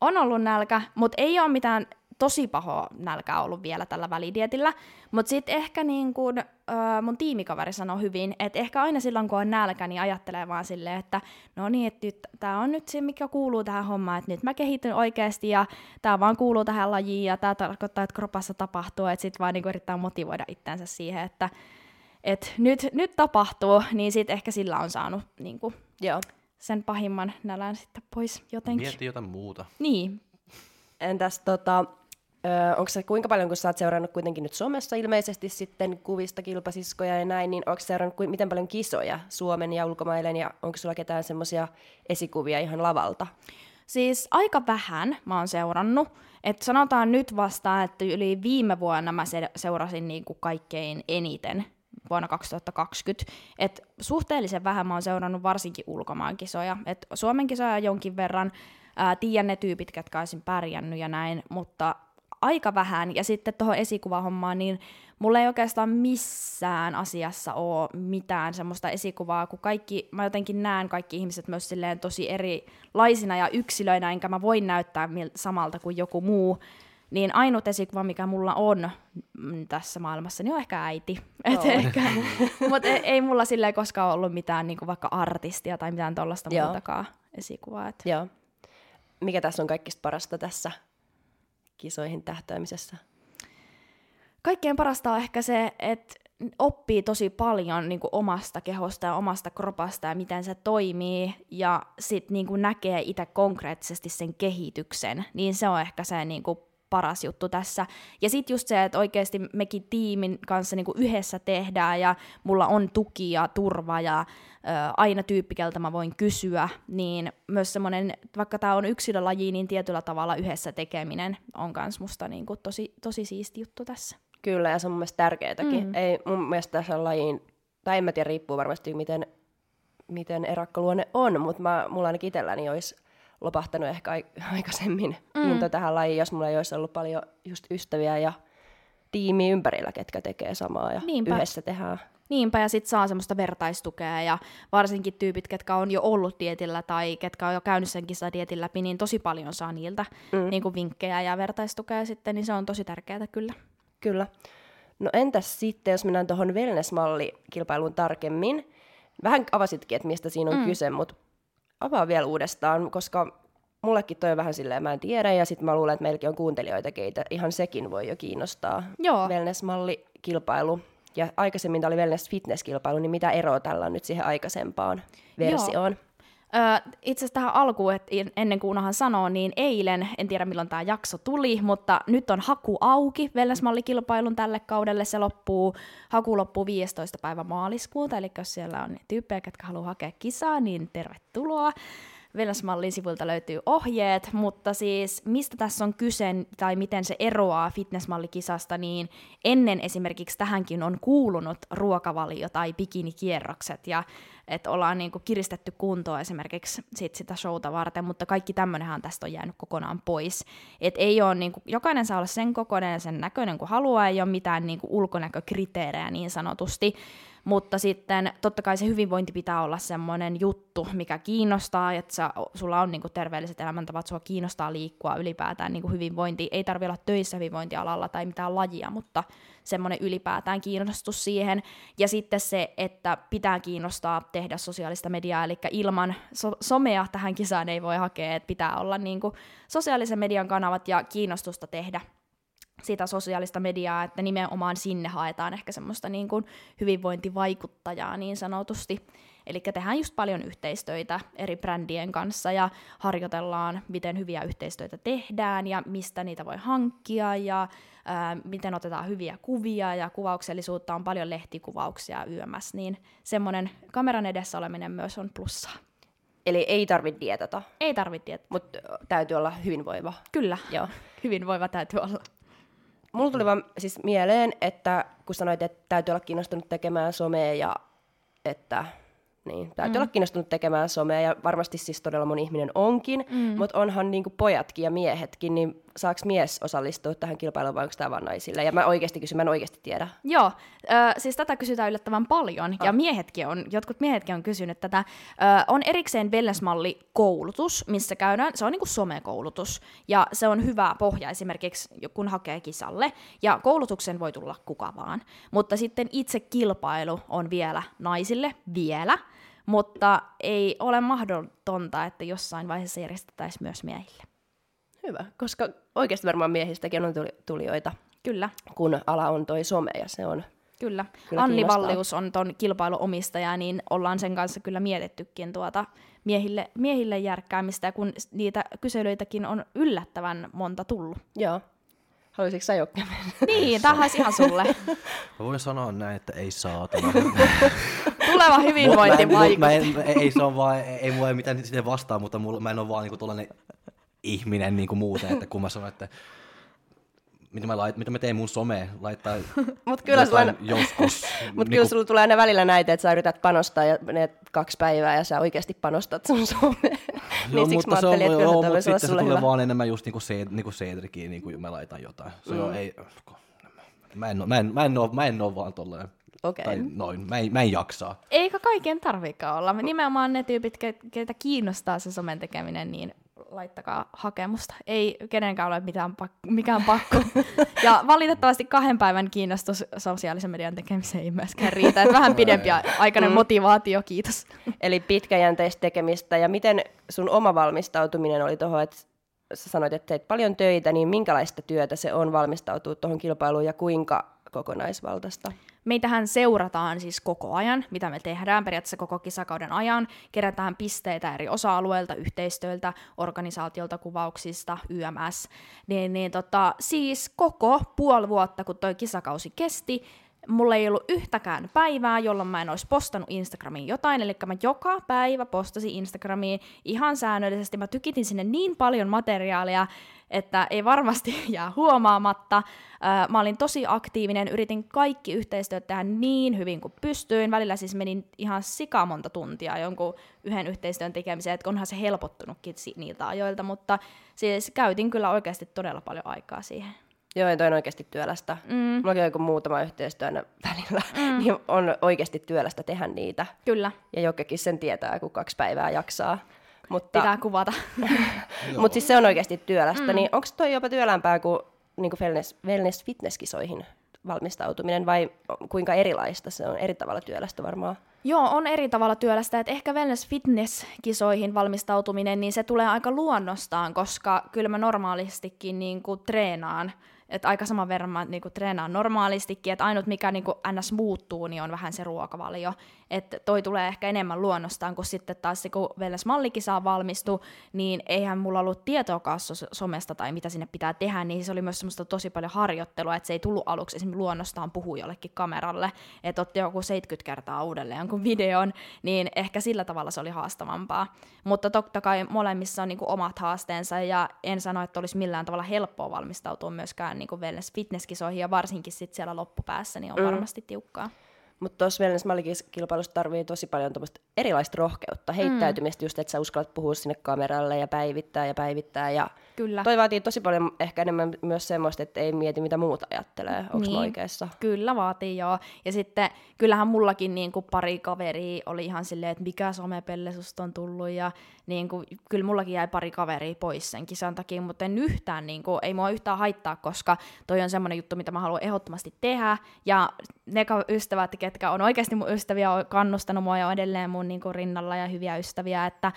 On ollut nälkä, mutta ei ole mitään tosi pahoa nälkää ollut vielä tällä välidietillä. Mutta sitten ehkä niin kun, ö, mun tiimikaveri sanoi hyvin, että ehkä aina silloin kun on nälkä, niin ajattelee vaan silleen, että no niin, että nyt tämä on nyt se, mikä kuuluu tähän hommaan, että nyt mä kehityn oikeasti ja tämä vaan kuuluu tähän lajiin ja tämä tarkoittaa, että kropassa tapahtuu, että sitten vaan niin yrittää motivoida itseänsä siihen, että et nyt, nyt tapahtuu, niin sitten ehkä sillä on saanut niin kuin, Joo. sen pahimman nälän sitten pois jotenkin. Mieti jotain muuta. Niin, Entäs tota, onko se kuinka paljon, kun sä oot seurannut kuitenkin nyt somessa ilmeisesti sitten kuvista, kilpasiskoja ja näin, niin onko seurannut kuin, miten paljon kisoja Suomen ja ulkomaille, ja onko sulla ketään semmoisia esikuvia ihan lavalta? Siis aika vähän mä oon seurannut. Et sanotaan nyt vasta, että yli viime vuonna mä se- seurasin niinku kaikkein eniten vuonna 2020. Et suhteellisen vähän mä oon seurannut varsinkin ulkomaan kisoja. Et Suomen kisoja jonkin verran, ää, tiedän ne tyypit, ketkä olisin pärjännyt ja näin, mutta aika vähän. Ja sitten tuohon esikuvahommaan, niin mulla ei oikeastaan missään asiassa ole mitään semmoista esikuvaa, kun kaikki, mä jotenkin näen kaikki ihmiset myös silleen tosi erilaisina ja yksilöinä, enkä mä voi näyttää samalta kuin joku muu. Niin ainut esikuva, mikä mulla on mm, tässä maailmassa, niin on ehkä äiti. Et Joo. ehkä, mutta ei, ei mulla silleen koskaan ollut mitään niin vaikka artistia tai mitään tuollaista muutakaan esikuvaa. Et Joo. Mikä tässä on kaikista parasta tässä kisoihin tähtäämisessä? kaikkein parasta on ehkä se, että oppii tosi paljon niin kuin omasta kehosta ja omasta kropasta ja miten se toimii ja sitten niin näkee itse konkreettisesti sen kehityksen, niin se on ehkä se niin kuin paras juttu tässä. Ja sitten just se, että oikeasti mekin tiimin kanssa niin kuin yhdessä tehdään ja mulla on tuki ja turva ja ö, aina tyyppi, keltä mä voin kysyä, niin myös semmoinen, vaikka tämä on yksilölaji, niin tietyllä tavalla yhdessä tekeminen on myös musta niin kuin tosi, tosi siisti juttu tässä. Kyllä, ja se on mun mielestä tärkeätäkin. Mm. Mm. Ei mun mielestä tässä lajiin, tai en mä tiedä, riippuu varmasti miten, miten erakkaluonne on, mutta mä, mulla ainakin itselläni olisi lopahtanut ehkä ai- *laughs* aikaisemmin mm. into tähän lajiin, jos mulla ei olisi ollut paljon just ystäviä ja tiimi ympärillä, ketkä tekee samaa ja Niinpä. yhdessä tehdään. Niinpä, ja sitten saa semmoista vertaistukea, ja varsinkin tyypit, ketkä on jo ollut dietillä tai ketkä on jo käynyt sen kisadietin läpi, niin tosi paljon saa niiltä mm. niin kuin vinkkejä ja vertaistukea sitten, niin se on tosi tärkeää kyllä. Kyllä. No entäs sitten, jos mennään tuohon wellness-mallikilpailuun tarkemmin. Vähän avasitkin, että mistä siinä on mm. kyse, mutta avaa vielä uudestaan, koska mullekin toi on vähän silleen, mä en tiedä, ja sitten mä luulen, että meilläkin on kuuntelijoita, keitä ihan sekin voi jo kiinnostaa. Joo. Wellness-mallikilpailu. Ja aikaisemmin tämä oli wellness-fitness-kilpailu, niin mitä eroa tällä on nyt siihen aikaisempaan versioon? Joo. Öö, itse asiassa tähän alkuun, että ennen kuin unohan sanoo, niin eilen, en tiedä milloin tämä jakso tuli, mutta nyt on haku auki wellness-mallikilpailun tälle kaudelle. Se loppuu, haku loppuu 15. päivä maaliskuuta, eli jos siellä on tyyppejä, jotka haluaa hakea kisaa, niin tervetuloa. Wellness-mallin sivuilta löytyy ohjeet, mutta siis mistä tässä on kyse tai miten se eroaa fitnessmallikisasta, niin ennen esimerkiksi tähänkin on kuulunut ruokavalio tai bikinikierrokset ja että ollaan niinku kiristetty kuntoa esimerkiksi sit sitä showta varten, mutta kaikki tämmöinenhän tästä on jäänyt kokonaan pois. Et ei ole, niinku, jokainen saa olla sen kokoinen ja sen näköinen kuin haluaa, ei ole mitään niinku ulkonäkökriteerejä niin sanotusti, mutta sitten totta kai se hyvinvointi pitää olla semmoinen juttu, mikä kiinnostaa, että sä, sulla on niinku terveelliset elämäntavat, sua kiinnostaa liikkua ylipäätään niinku hyvinvointi. Ei tarvitse olla töissä hyvinvointialalla tai mitään lajia, mutta semmoinen ylipäätään kiinnostus siihen. Ja sitten se, että pitää kiinnostaa tehdä sosiaalista mediaa, eli ilman so- somea tähän kisaan ei voi hakea, että pitää olla niinku sosiaalisen median kanavat ja kiinnostusta tehdä sitä sosiaalista mediaa, että nimenomaan sinne haetaan ehkä semmoista niin kuin hyvinvointivaikuttajaa niin sanotusti. Eli tehdään just paljon yhteistyötä eri brändien kanssa ja harjoitellaan, miten hyviä yhteistyötä tehdään ja mistä niitä voi hankkia ja ää, miten otetaan hyviä kuvia ja kuvauksellisuutta on paljon lehtikuvauksia YMS, niin semmoinen kameran edessä oleminen myös on plussaa. Eli ei tarvitse dietata. Ei tarvitse dietata. Mutta täytyy olla hyvinvoiva. Kyllä, Joo. *laughs* hyvinvoiva täytyy olla. Mulla tuli vaan siis mieleen, että kun sanoit, että täytyy olla kiinnostunut tekemään somea ja että niin, täytyy mm. olla kiinnostunut tekemään somea ja varmasti siis todella moni ihminen onkin, mm. mutta onhan niinku pojatkin ja miehetkin, niin saako mies osallistua tähän kilpailuun vai onko tämä vain naisille? Ja mä oikeasti kysyn, mä en oikeasti tiedä. Joo, äh, siis tätä kysytään yllättävän paljon ah. ja miehetkin on, jotkut miehetkin on kysynyt tätä. Äh, on erikseen Wellness-malli koulutus, missä käydään, se on niinku somekoulutus ja se on hyvä pohja esimerkiksi kun hakee kisalle ja koulutuksen voi tulla kuka vaan. Mutta sitten itse kilpailu on vielä naisille, vielä mutta ei ole mahdotonta, että jossain vaiheessa järjestettäisiin myös miehille. Hyvä, koska oikeasti varmaan miehistäkin on tulijoita. Kyllä. Kun ala on toi some ja se on Kyllä. kyllä Anni Vallius on ton kilpailuomistaja, niin ollaan sen kanssa kyllä mietittykin tuota miehille, miehille järkkäämistä, kun niitä kyselyitäkin on yllättävän monta tullut. Joo. Haluaisitko sä Jokke Niin, tämä ihan sulle. *laughs* Mä voin sanoa näin, että ei saa. *laughs* Tuleva hyvinvointi mä, en, mä en, ei se on vaan, ei, ei mulla ei mitään sitten vastaa, mutta mulla, mä en ole vaan niinku tuollainen ihminen niinku muuten, että kun mä sanon, että mitä mä, lait, mitä mä teen mun some, laittaa *laughs* Mut kyllä sulla, joskus. *laughs* Mut niinku... kyllä sulla tulee aina välillä näitä, että sä yrität panostaa ja ne kaksi päivää ja sä oikeasti panostat sun someen. *laughs* niin siksi mä ajattelin, että kyllä tämä sitten se tulee hyvä. vaan enemmän just niinku, se, niinku Cedriciin, niinku mä laitan jotain. Se mm. on, ei, mä en, mä en, mä en, ole, mä en ole vaan tolleen. Okay. Tai noin, mä en, mä en jaksaa. Eikä kaiken tarvikaan olla. Nimenomaan ne tyypit, keitä kiinnostaa se somen tekeminen, niin laittakaa hakemusta. Ei kenenkään ole mitään pak- mikään pakko. ja valitettavasti kahden päivän kiinnostus sosiaalisen median tekemiseen ei myöskään riitä. Et vähän pidempi aikainen mm. motivaatio, kiitos. Eli pitkäjänteistä tekemistä. Ja miten sun oma valmistautuminen oli tuohon, että sä sanoit, että teet paljon töitä, niin minkälaista työtä se on valmistautua tuohon kilpailuun ja kuinka kokonaisvaltaista? Meitähän seurataan siis koko ajan, mitä me tehdään periaatteessa koko kisakauden ajan. Kerätään pisteitä eri osa-alueilta, yhteistyöltä, organisaatiolta, kuvauksista, YMS. Niin, niin tota, siis koko puoli vuotta, kun toi kisakausi kesti, mulla ei ollut yhtäkään päivää, jolloin mä en olisi postannut Instagramiin jotain, eli mä joka päivä postasin Instagramiin ihan säännöllisesti. Mä tykitin sinne niin paljon materiaalia, että ei varmasti *laughs* jää huomaamatta. Mä olin tosi aktiivinen, yritin kaikki yhteistyöt tehdä niin hyvin kuin pystyin. Välillä siis menin ihan sikamonta tuntia jonkun yhden yhteistyön tekemiseen, että onhan se helpottunutkin niiltä ajoilta, mutta siis käytin kyllä oikeasti todella paljon aikaa siihen. Joo, ja toi on oikeasti työlästä. Mm. Mulla on joku muutama yhteistyö aina välillä, mm. *laughs* niin on oikeasti työlästä tehdä niitä. Kyllä. Ja jokekin sen tietää, kun kaksi päivää jaksaa. Mutta, Pitää kuvata. *laughs* Mutta siis se on oikeasti työlästä. Mm. Niin onko toi jopa työlämpää kuin, niin kuin wellness, wellness fitnesskisoihin valmistautuminen vai kuinka erilaista se on? Eri tavalla työlästä varmaan. Joo, on eri tavalla työlästä, että ehkä wellness fitness-kisoihin valmistautuminen, niin se tulee aika luonnostaan, koska kyllä mä normaalistikin niin kuin treenaan että aika saman verran mä niinku treenaan normaalistikin, että ainut mikä niinku ns. muuttuu, niin on vähän se ruokavalio. Että toi tulee ehkä enemmän luonnostaan, kun sitten taas se, kun Wellness Mallikisaa valmistu, niin eihän mulla ollut tietoakaan somesta tai mitä sinne pitää tehdä, niin se oli myös semmoista tosi paljon harjoittelua, että se ei tullut aluksi esimerkiksi luonnostaan puhua jollekin kameralle, että otti joku 70 kertaa uudelleen jonkun videon, niin ehkä sillä tavalla se oli haastavampaa. Mutta totta kai molemmissa on niinku omat haasteensa, ja en sano, että olisi millään tavalla helppoa valmistautua myöskään niin wellness fitnesskisoihin ja varsinkin sit siellä loppupäässä niin on mm. varmasti tiukkaa. Mutta tuossa wellness kilpailussa tarvii tosi paljon erilaista rohkeutta, heittäytymistä mm. just, että sä uskallat puhua sinne kameralle ja päivittää ja päivittää. Ja Kyllä. Toi vaatii tosi paljon ehkä enemmän myös semmoista, että ei mieti mitä muuta ajattelee. Onko niin. oikeassa? Kyllä vaatii joo. Ja sitten kyllähän mullakin niin kuin pari kaveria oli ihan silleen, että mikä somepelle susta on tullut. Ja niin kuin, kyllä mullakin jäi pari kaveria pois sen kisan takia, mutta en yhtään, niin kuin, ei mua yhtään haittaa, koska toi on semmoinen juttu, mitä mä haluan ehdottomasti tehdä. Ja ne ystävät, ketkä on oikeasti mun ystäviä, on kannustanut mua ja on edelleen mun niin kuin, rinnalla ja hyviä ystäviä, että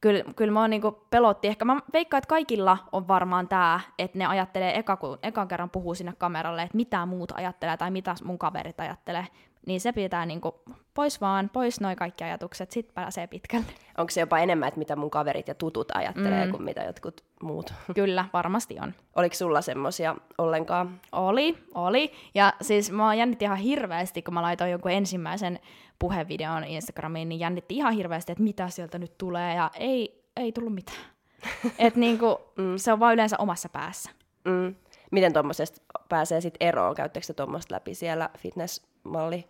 kyllä, kyllä mä niinku pelotti. Ehkä mä veikkaan, että kaikilla on varmaan tämä, että ne ajattelee eka, kun ekan kerran puhuu sinne kameralle, että mitä muut ajattelee tai mitä mun kaverit ajattelee. Niin se pitää niinku pois vaan, pois noin kaikki ajatukset, sit pääsee pitkälle. Onko se jopa enemmän, että mitä mun kaverit ja tutut ajattelee mm. kuin mitä jotkut muut? *laughs* Kyllä, varmasti on. Oliko sulla semmosia ollenkaan? Oli, oli. Ja siis mä jännitin ihan hirveästi, kun mä laitoin jonkun ensimmäisen puhevideon Instagramiin, niin jännitti ihan hirveästi, että mitä sieltä nyt tulee, ja ei, ei tullut mitään. *laughs* Et niinku, mm. se on vaan yleensä omassa päässä. Mm. Miten tuommoisesta pääsee sitten eroon? Käyttekö te tuommoista läpi siellä fitnessmalli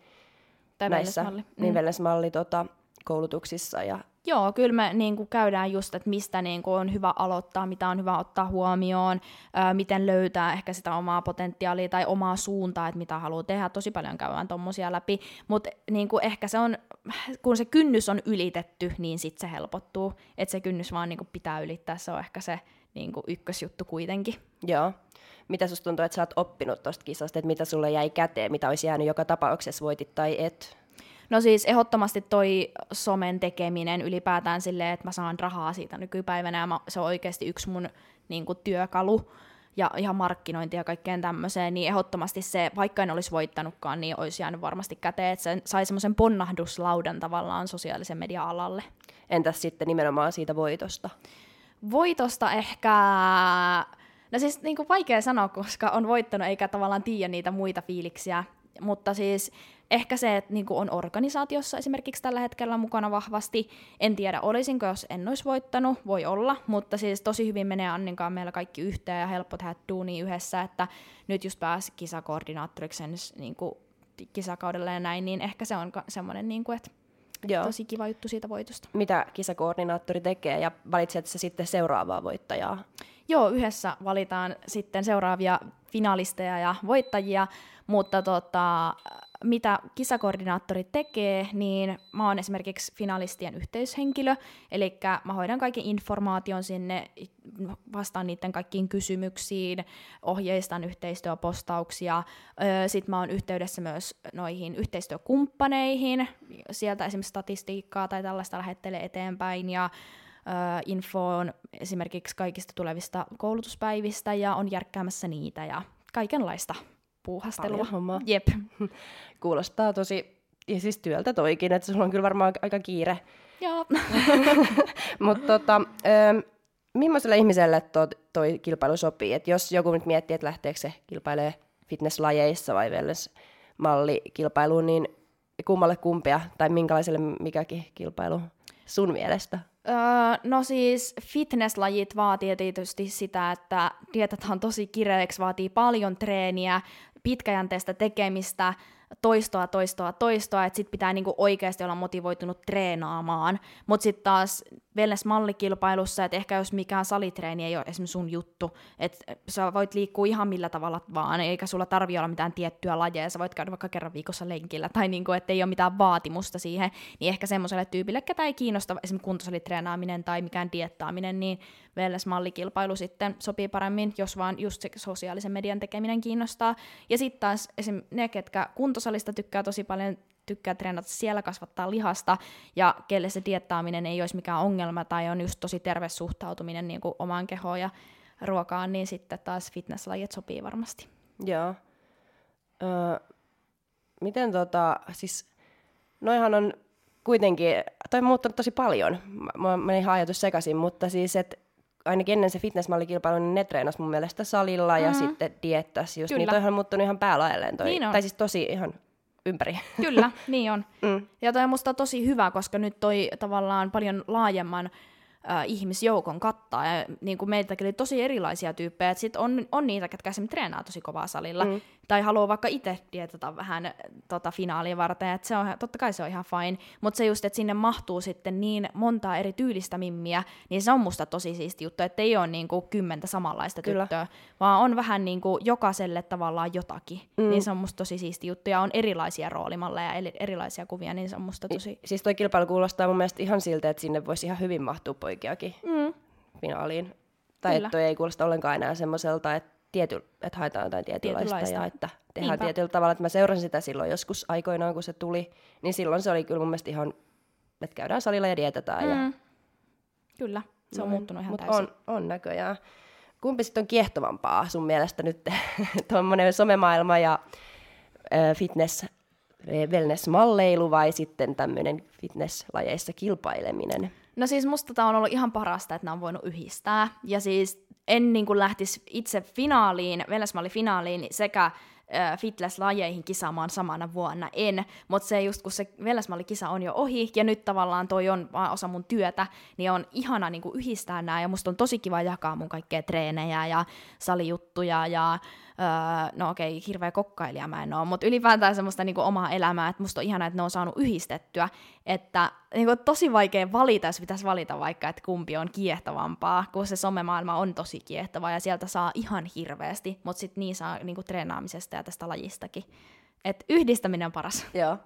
tai näissä, niin mm. niin wellnessmalli tota, koulutuksissa ja Joo, kyllä me niin kuin käydään just, että mistä niin kuin on hyvä aloittaa, mitä on hyvä ottaa huomioon, ää, miten löytää ehkä sitä omaa potentiaalia tai omaa suuntaa, että mitä haluaa tehdä. Tosi paljon käydään tuommoisia läpi, mutta niin kuin ehkä se on, kun se kynnys on ylitetty, niin sitten se helpottuu. Että se kynnys vaan niin kuin pitää ylittää, se on ehkä se niin kuin ykkösjuttu kuitenkin. Joo. Mitä susta tuntuu, että sä oot oppinut tuosta kisasta, että mitä sulle jäi käteen, mitä olisi jäänyt joka tapauksessa, voitit tai et? No siis ehdottomasti toi somen tekeminen ylipäätään silleen, että mä saan rahaa siitä nykypäivänä ja mä, se on oikeasti yksi mun niin kuin, työkalu ja ihan markkinointi ja kaikkeen tämmöiseen, niin ehdottomasti se, vaikka en olisi voittanutkaan, niin olisi jäänyt varmasti käteen, että se sai semmoisen ponnahduslaudan tavallaan sosiaalisen median alalle. Entäs sitten nimenomaan siitä voitosta? Voitosta ehkä... No siis niin kuin vaikea sanoa, koska on voittanut eikä tavallaan tiedä niitä muita fiiliksiä, mutta siis ehkä se, että niin on organisaatiossa esimerkiksi tällä hetkellä mukana vahvasti. En tiedä, olisinko, jos en olisi voittanut, voi olla, mutta siis tosi hyvin menee Anninkaan meillä kaikki yhteen ja helppo tehdä duunia yhdessä, että nyt just pääsi kisakoordinaattoriksi niin kuin kisakaudella ja näin, niin ehkä se on semmoinen, niin kuin, että Joo. tosi kiva juttu siitä voitosta. Mitä kisakoordinaattori tekee ja valitset se sitten seuraavaa voittajaa? Joo, yhdessä valitaan sitten seuraavia finalisteja ja voittajia, mutta tota, mitä kisakoordinaattori tekee, niin mä oon esimerkiksi finalistien yhteyshenkilö, eli mä hoidan kaiken informaation sinne, vastaan niiden kaikkiin kysymyksiin, ohjeistan yhteistyöpostauksia, sitten mä oon yhteydessä myös noihin yhteistyökumppaneihin, sieltä esimerkiksi statistiikkaa tai tällaista lähettelee eteenpäin, ja infoon esimerkiksi kaikista tulevista koulutuspäivistä, ja on järkkäämässä niitä, ja kaikenlaista puuhastelua. Paljon Jep. *laughs* Kuulostaa tosi, ja siis työltä toikin, että sulla on kyllä varmaan aika kiire. Joo. *laughs* Mutta tota, ö, millaiselle ihmiselle to, toi kilpailu sopii? Et jos joku nyt miettii, että lähteekö se kilpailee fitnesslajeissa vai wellness-mallikilpailuun, niin kummalle kumpia tai minkälaiselle mikäkin kilpailu sun mielestä? Öö, no siis fitnesslajit vaatii tietysti sitä, että dietataan tosi kireeksi, vaatii paljon treeniä, pitkäjänteistä tekemistä, toistoa, toistoa, toistoa, että sit pitää niinku oikeasti olla motivoitunut treenaamaan. Mutta sitten taas wellness-mallikilpailussa, että ehkä jos mikään salitreeni ei ole esimerkiksi sun juttu, että sä voit liikkua ihan millä tavalla vaan, eikä sulla tarvi olla mitään tiettyä lajeja, sä voit käydä vaikka kerran viikossa lenkillä, tai niinku, että ei ole mitään vaatimusta siihen, niin ehkä semmoiselle tyypille, ketä ei kiinnosta esimerkiksi kuntosalitreenaaminen tai mikään diettaaminen, niin wellness-mallikilpailu sitten sopii paremmin, jos vaan just se sosiaalisen median tekeminen kiinnostaa. Ja sitten taas esim. ne, ketkä kuntosalista tykkää tosi paljon tykkää treenata siellä, kasvattaa lihasta, ja kelle se diettaaminen ei olisi mikään ongelma, tai on just tosi terve suhtautuminen niin kuin omaan kehoon ja ruokaan, niin sitten taas fitnesslajit sopii varmasti. Joo. Öö, miten tota, siis, noihan on kuitenkin, toi on muuttunut tosi paljon. Mä, mä ihan ajatus sekaisin, mutta siis, että ainakin ennen se fitnessmallikilpailu, niin ne treenas mun mielestä salilla mm. ja sitten diettas just, niin Kyllä. niin toihan on muuttunut ihan päälaelleen toi. Niin on. Tai siis tosi ihan ympäri. Kyllä, *laughs* niin on. Mm. Ja toi on musta tosi hyvä, koska nyt toi tavallaan paljon laajemman äh, ihmisjoukon kattaa. Ja niin kuin meiltäkin oli tosi erilaisia tyyppejä. Sitten on, on niitä, ketkä esimerkiksi treenaa tosi kovaa salilla. Mm. Tai haluaa vaikka itse dietata vähän tota, finaalia varten. Et se on, totta kai se on ihan fine. Mutta se just, että sinne mahtuu sitten niin montaa eri tyylistä mimmiä, niin se on musta tosi siisti juttu. Että ei ole niin kuin kymmentä samanlaista Kyllä. tyttöä, vaan on vähän niin kuin jokaiselle tavallaan jotakin. Mm. Niin se on musta tosi siisti juttu. Ja on erilaisia roolimalleja ja erilaisia kuvia, niin se on musta tosi... Siis toi kilpailu kuulostaa mun mielestä ihan siltä, että sinne voisi ihan hyvin mahtua poikiakin mm. finaaliin. Tai että ei kuulosta ollenkaan enää semmoiselta, että, tiety, että haetaan jotain tietynlaista, tietynlaista. ja että tehdään Niinpä. tietyllä tavalla. Että mä seurasin sitä silloin joskus aikoinaan, kun se tuli, niin silloin se oli kyllä mun mielestä ihan, että käydään salilla ja dietetään. Mm. Ja... Kyllä, se on Noin. muuttunut ihan Mut täysin. On, on näköjään. Kumpi sitten on kiehtovampaa sun mielestä nyt, *laughs* tuommoinen somemaailma ja äh, fitness wellness-malleilu vai sitten tämmöinen fitnesslajeissa kilpaileminen? No siis musta tämä on ollut ihan parasta, että nämä on voinut yhdistää. Ja siis en niin kuin lähtisi itse finaaliin, Wellness-malli-finaaliin sekä fitness-lajeihin kisaamaan samana vuonna, en, mutta se just kun se Vellesmalli-kisa on jo ohi, ja nyt tavallaan toi on vaan osa mun työtä, niin on ihana niin yhdistää nämä, ja musta on tosi kiva jakaa mun kaikkea treenejä ja salijuttuja ja öö, no okei, okay, hirveä kokkailija mä en oo, mutta ylipäätään semmoista niinku omaa elämää, että musta on ihanaa, että ne on saanut yhdistettyä, että niinku, tosi vaikea valita, jos pitäisi valita vaikka, että kumpi on kiehtovampaa, kun se somemaailma on tosi kiehtova ja sieltä saa ihan hirveästi, mutta sitten niin saa niinku, treenaamisesta ja tästä lajistakin. Et yhdistäminen on paras. Joo.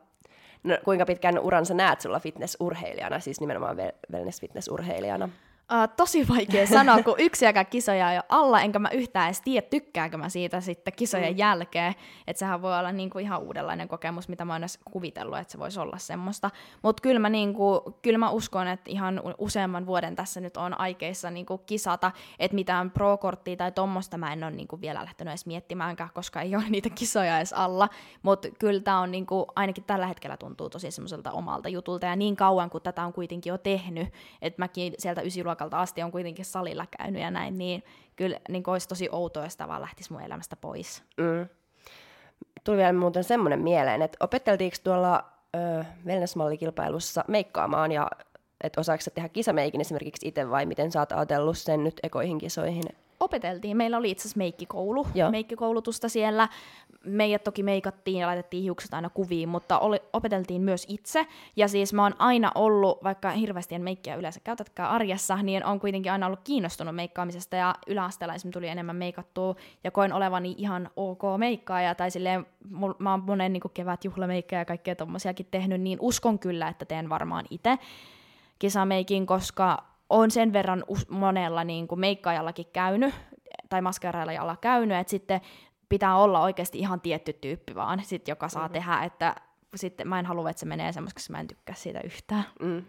No, kuinka pitkän uran sä näet sulla fitnessurheilijana, siis nimenomaan wellness-fitnessurheilijana? Uh, tosi vaikea sanoa, kun yksiäkään kisoja on jo alla, enkä mä yhtään edes tiedä, tykkääkö mä siitä sitten kisojen mm. jälkeen. Että sehän voi olla niinku ihan uudenlainen kokemus, mitä mä oon edes kuvitellut, että se voisi olla semmoista. Mutta kyllä mä, niinku, kyllä mä uskon, että ihan useamman vuoden tässä nyt on aikeissa niinku kisata, että mitään pro-korttia tai tommosta mä en ole niinku vielä lähtenyt edes miettimäänkään, koska ei ole niitä kisoja edes alla. Mutta kyllä tämä on niinku, ainakin tällä hetkellä tuntuu tosi semmoiselta omalta jutulta. Ja niin kauan, kun tätä on kuitenkin jo tehnyt, että mäkin sieltä ysiluokalla luokalta asti on kuitenkin salilla käynyt ja näin, niin kyllä niin olisi tosi outoa, jos vaan lähtisi mun elämästä pois. Mm. Tuli vielä muuten semmoinen mieleen, että opetteltiinko tuolla ö, wellness-mallikilpailussa meikkaamaan ja että osaako tehdä kisameikin esimerkiksi itse vai miten sä oot ajatellut sen nyt ekoihin kisoihin? Opeteltiin. Meillä oli itse asiassa meikkikoulu, Joo. meikkikoulutusta siellä. Meidät toki meikattiin ja laitettiin hiukset aina kuviin, mutta oli, opeteltiin myös itse. Ja siis mä oon aina ollut, vaikka hirveästi en meikkiä yleensä käytätkään arjessa, niin on kuitenkin aina ollut kiinnostunut meikkaamisesta. Ja yläasteella esimerkiksi tuli enemmän meikattua ja koen olevani ihan ok meikkaaja. Tai silleen, mä oon monen niin kevätjuhlameikkaa ja kaikkea tommosiakin tehnyt, niin uskon kyllä, että teen varmaan itse kisameikin, koska on sen verran monella niin kuin meikkaajallakin käynyt, tai maskeraajalla käynyt, että sitten pitää olla oikeasti ihan tietty tyyppi vaan, sit, joka saa mm-hmm. tehdä, että sitten mä en halua, että se menee semmoiseksi, mä en tykkää siitä yhtään. Mm.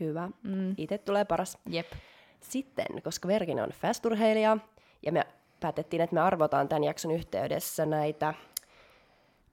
Hyvä. Mm. Itse tulee paras. Jep. Sitten, koska Verkin on fasturheilija, ja me päätettiin, että me arvotaan tämän jakson yhteydessä näitä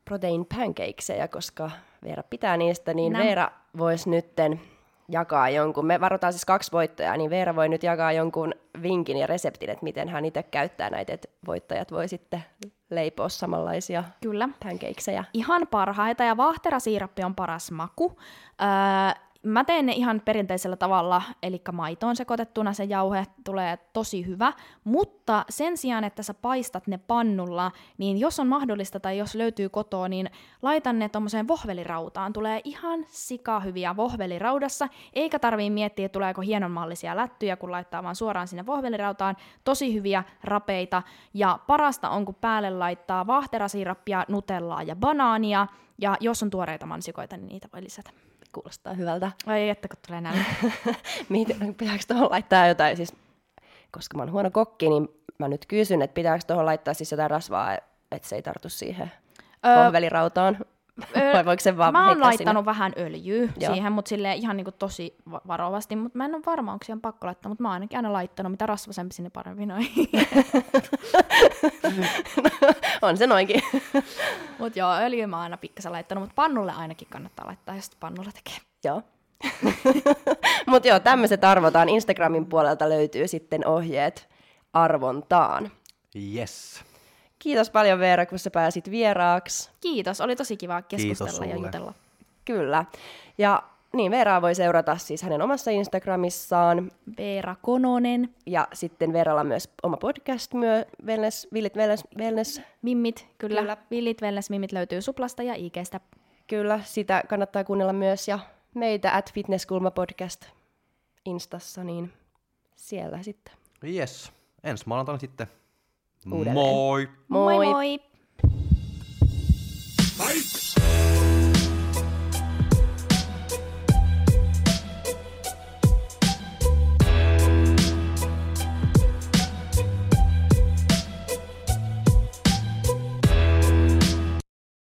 protein pancakeseja, koska Veera pitää niistä, niin Nä. Veera voisi nytten jakaa jonkun, me varotaan siis kaksi voittajaa, niin Veera voi nyt jakaa jonkun vinkin ja reseptin, että miten hän itse käyttää näitä, että voittajat voi sitten leipoa samanlaisia Kyllä. pancakeseja. Ihan parhaita ja vaahterasiirappi on paras maku. Öö, mä teen ne ihan perinteisellä tavalla, eli maitoon sekoitettuna se jauhe tulee tosi hyvä, mutta sen sijaan, että sä paistat ne pannulla, niin jos on mahdollista tai jos löytyy kotoa, niin laitan ne tommoseen vohvelirautaan. Tulee ihan sika hyviä vohveliraudassa, eikä tarvii miettiä, tuleeko hienonmallisia lättyjä, kun laittaa vaan suoraan sinne vohvelirautaan. Tosi hyviä rapeita, ja parasta on, kun päälle laittaa vaahterasirappia, nutellaa ja banaania, ja jos on tuoreita mansikoita, niin niitä voi lisätä. Kuulostaa hyvältä. Ai että, kun tulee. *laughs* Miten- Pitääkö tuohon laittaa jotain, siis, koska mä oon huono kokki, niin mä nyt kysyn, että pitääkö tuohon laittaa siis jotain rasvaa, että se ei tartu siihen Öö, Vai voiko se vaan Mä oon laittanut sinne? vähän öljyä Joo. siihen, mutta silleen ihan niinku tosi va- varovasti. Mutta mä en ole varma, onko siihen pakko laittaa, mutta mä oon ainakin aina laittanut. Mitä rasvasempi sinne parempi noin. *laughs* On se noinkin. *laughs* mutta joo, öljyä mä oon aina pikkasen laittanut, mutta pannulle ainakin kannattaa laittaa, jos pannulla tekee. joo. *laughs* Mutta joo, tämmöiset arvotaan. Instagramin puolelta löytyy sitten ohjeet arvontaan. Yes. Kiitos paljon Veera, kun sä pääsit vieraaksi. Kiitos, oli tosi kiva keskustella ja sulle. jutella. Kyllä. Ja niin, Veeraa voi seurata siis hänen omassa Instagramissaan. Veera Kononen, Ja sitten Veeralla on myös oma podcast, myö, wellness, Villit Wellness, wellness. Mimmit, kyllä. Kyllä. kyllä. Villit Wellness Mimmit löytyy Suplasta ja IGstä. Kyllä, sitä kannattaa kuunnella myös. Ja meitä at Fitnesskulma podcast Instassa, niin siellä sitten. Yes. Ensi maanantaina sitten. Uudelleen. Moi! Moi! moi! moi.